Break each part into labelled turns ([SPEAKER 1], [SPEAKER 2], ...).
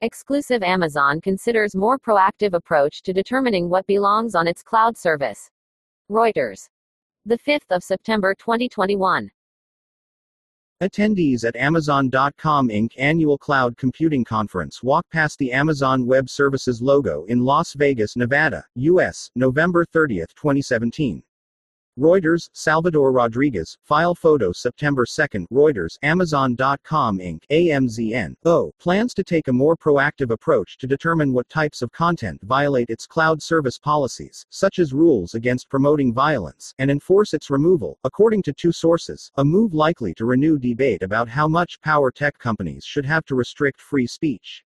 [SPEAKER 1] Exclusive Amazon considers more proactive approach to determining what belongs on its cloud service. Reuters. The 5th of September 2021.
[SPEAKER 2] Attendees at Amazon.com Inc. annual cloud computing conference walk past the Amazon Web Services logo in Las Vegas, Nevada, US, November 30, 2017. Reuters, Salvador Rodriguez, file photo September 2, Reuters, Amazon.com Inc., AMZN, O, plans to take a more proactive approach to determine what types of content violate its cloud service policies, such as rules against promoting violence, and enforce its removal, according to two sources, a move likely to renew debate about how much power tech companies should have to restrict free speech.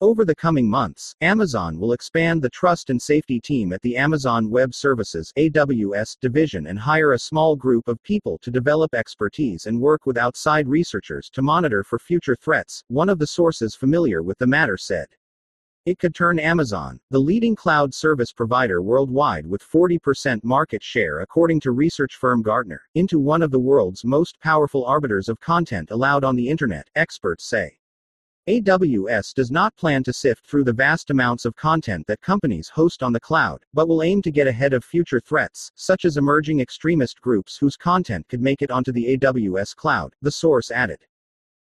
[SPEAKER 2] Over the coming months, Amazon will expand the trust and safety team at the Amazon Web Services AWS division and hire a small group of people to develop expertise and work with outside researchers to monitor for future threats, one of the sources familiar with the matter said. It could turn Amazon, the leading cloud service provider worldwide with 40% market share according to research firm Gartner, into one of the world's most powerful arbiters of content allowed on the internet, experts say. AWS does not plan to sift through the vast amounts of content that companies host on the cloud, but will aim to get ahead of future threats, such as emerging extremist groups whose content could make it onto the AWS cloud, the source added.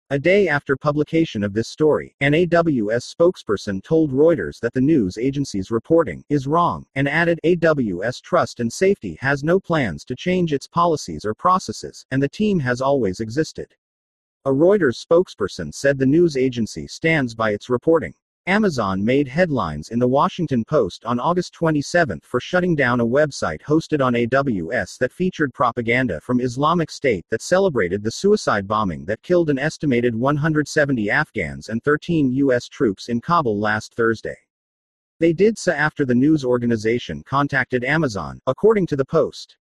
[SPEAKER 2] A day after publication of this story, an AWS spokesperson told Reuters that the news agency's reporting is wrong, and added AWS Trust and Safety has no plans to change its policies or processes, and the team has always existed. A Reuters spokesperson said the news agency stands by its reporting. Amazon made headlines in the Washington Post on August 27 for shutting down a website hosted on AWS that featured propaganda from Islamic State that celebrated the suicide bombing that killed an estimated 170 Afghans and 13 U.S. troops in Kabul last Thursday. They did so after the news organization contacted Amazon, according to the Post.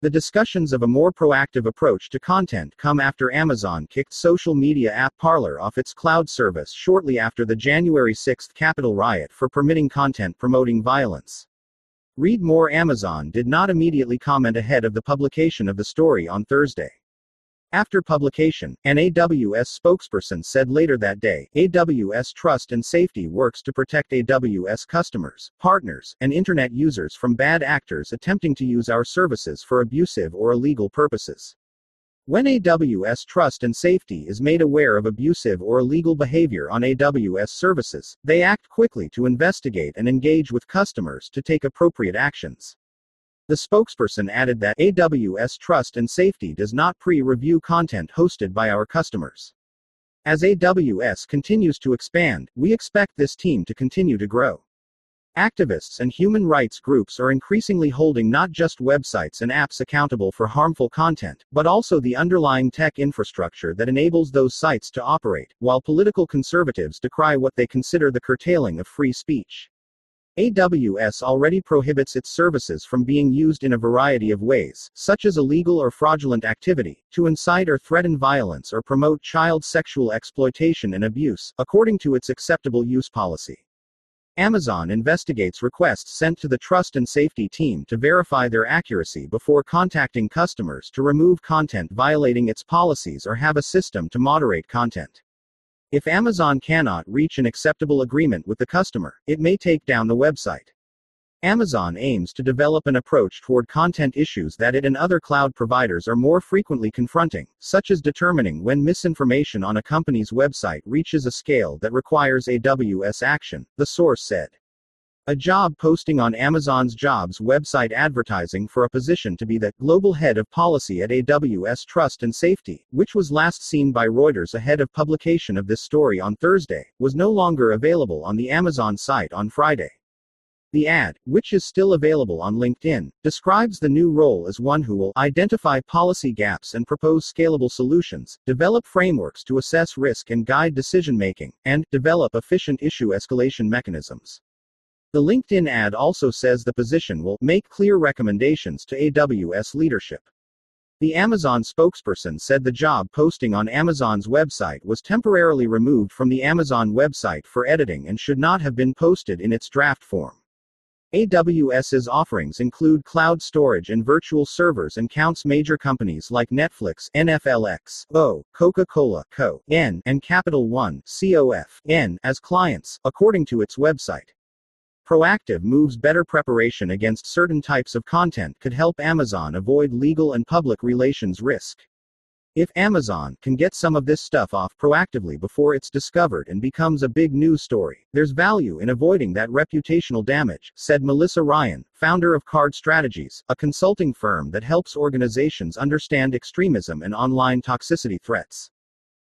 [SPEAKER 2] The discussions of a more proactive approach to content come after Amazon kicked social media app Parler off its cloud service shortly after the January 6 Capitol riot for permitting content promoting violence. Read more Amazon did not immediately comment ahead of the publication of the story on Thursday. After publication, an AWS spokesperson said later that day AWS Trust and Safety works to protect AWS customers, partners, and Internet users from bad actors attempting to use our services for abusive or illegal purposes. When AWS Trust and Safety is made aware of abusive or illegal behavior on AWS services, they act quickly to investigate and engage with customers to take appropriate actions. The spokesperson added that AWS Trust and Safety does not pre review content hosted by our customers. As AWS continues to expand, we expect this team to continue to grow. Activists and human rights groups are increasingly holding not just websites and apps accountable for harmful content, but also the underlying tech infrastructure that enables those sites to operate, while political conservatives decry what they consider the curtailing of free speech. AWS already prohibits its services from being used in a variety of ways, such as illegal or fraudulent activity, to incite or threaten violence or promote child sexual exploitation and abuse, according to its acceptable use policy. Amazon investigates requests sent to the Trust and Safety team to verify their accuracy before contacting customers to remove content violating its policies or have a system to moderate content. If Amazon cannot reach an acceptable agreement with the customer, it may take down the website. Amazon aims to develop an approach toward content issues that it and other cloud providers are more frequently confronting, such as determining when misinformation on a company's website reaches a scale that requires AWS action, the source said. A job posting on Amazon's jobs website advertising for a position to be the global head of policy at AWS Trust and Safety, which was last seen by Reuters ahead of publication of this story on Thursday, was no longer available on the Amazon site on Friday. The ad, which is still available on LinkedIn, describes the new role as one who will identify policy gaps and propose scalable solutions, develop frameworks to assess risk and guide decision making, and develop efficient issue escalation mechanisms. The LinkedIn ad also says the position will make clear recommendations to AWS leadership. The Amazon spokesperson said the job posting on Amazon's website was temporarily removed from the Amazon website for editing and should not have been posted in its draft form. AWS's offerings include cloud storage and virtual servers and counts major companies like Netflix, NFLX, O, Coca-Cola, Co, N, and Capital One, COF, N, as clients, according to its website. Proactive moves better preparation against certain types of content could help Amazon avoid legal and public relations risk. If Amazon can get some of this stuff off proactively before it's discovered and becomes a big news story, there's value in avoiding that reputational damage, said Melissa Ryan, founder of Card Strategies, a consulting firm that helps organizations understand extremism and online toxicity threats.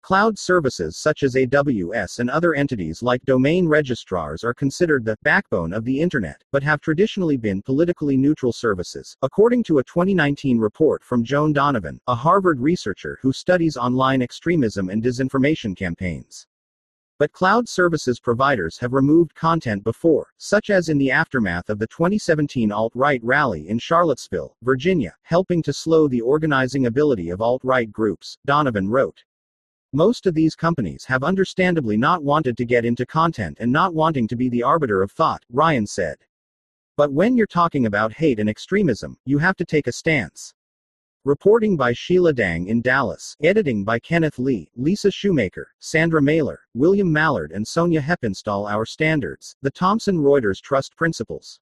[SPEAKER 2] Cloud services such as AWS and other entities like domain registrars are considered the backbone of the Internet, but have traditionally been politically neutral services, according to a 2019 report from Joan Donovan, a Harvard researcher who studies online extremism and disinformation campaigns. But cloud services providers have removed content before, such as in the aftermath of the 2017 alt right rally in Charlottesville, Virginia, helping to slow the organizing ability of alt right groups, Donovan wrote. Most of these companies have understandably not wanted to get into content and not wanting to be the arbiter of thought, Ryan said. But when you're talking about hate and extremism, you have to take a stance. Reporting by Sheila Dang in Dallas, editing by Kenneth Li, Lisa Shumaker, Sandra Maler, William Mallard, and Sonya Hepinstall. Our Standards, the Thomson Reuters Trust Principles.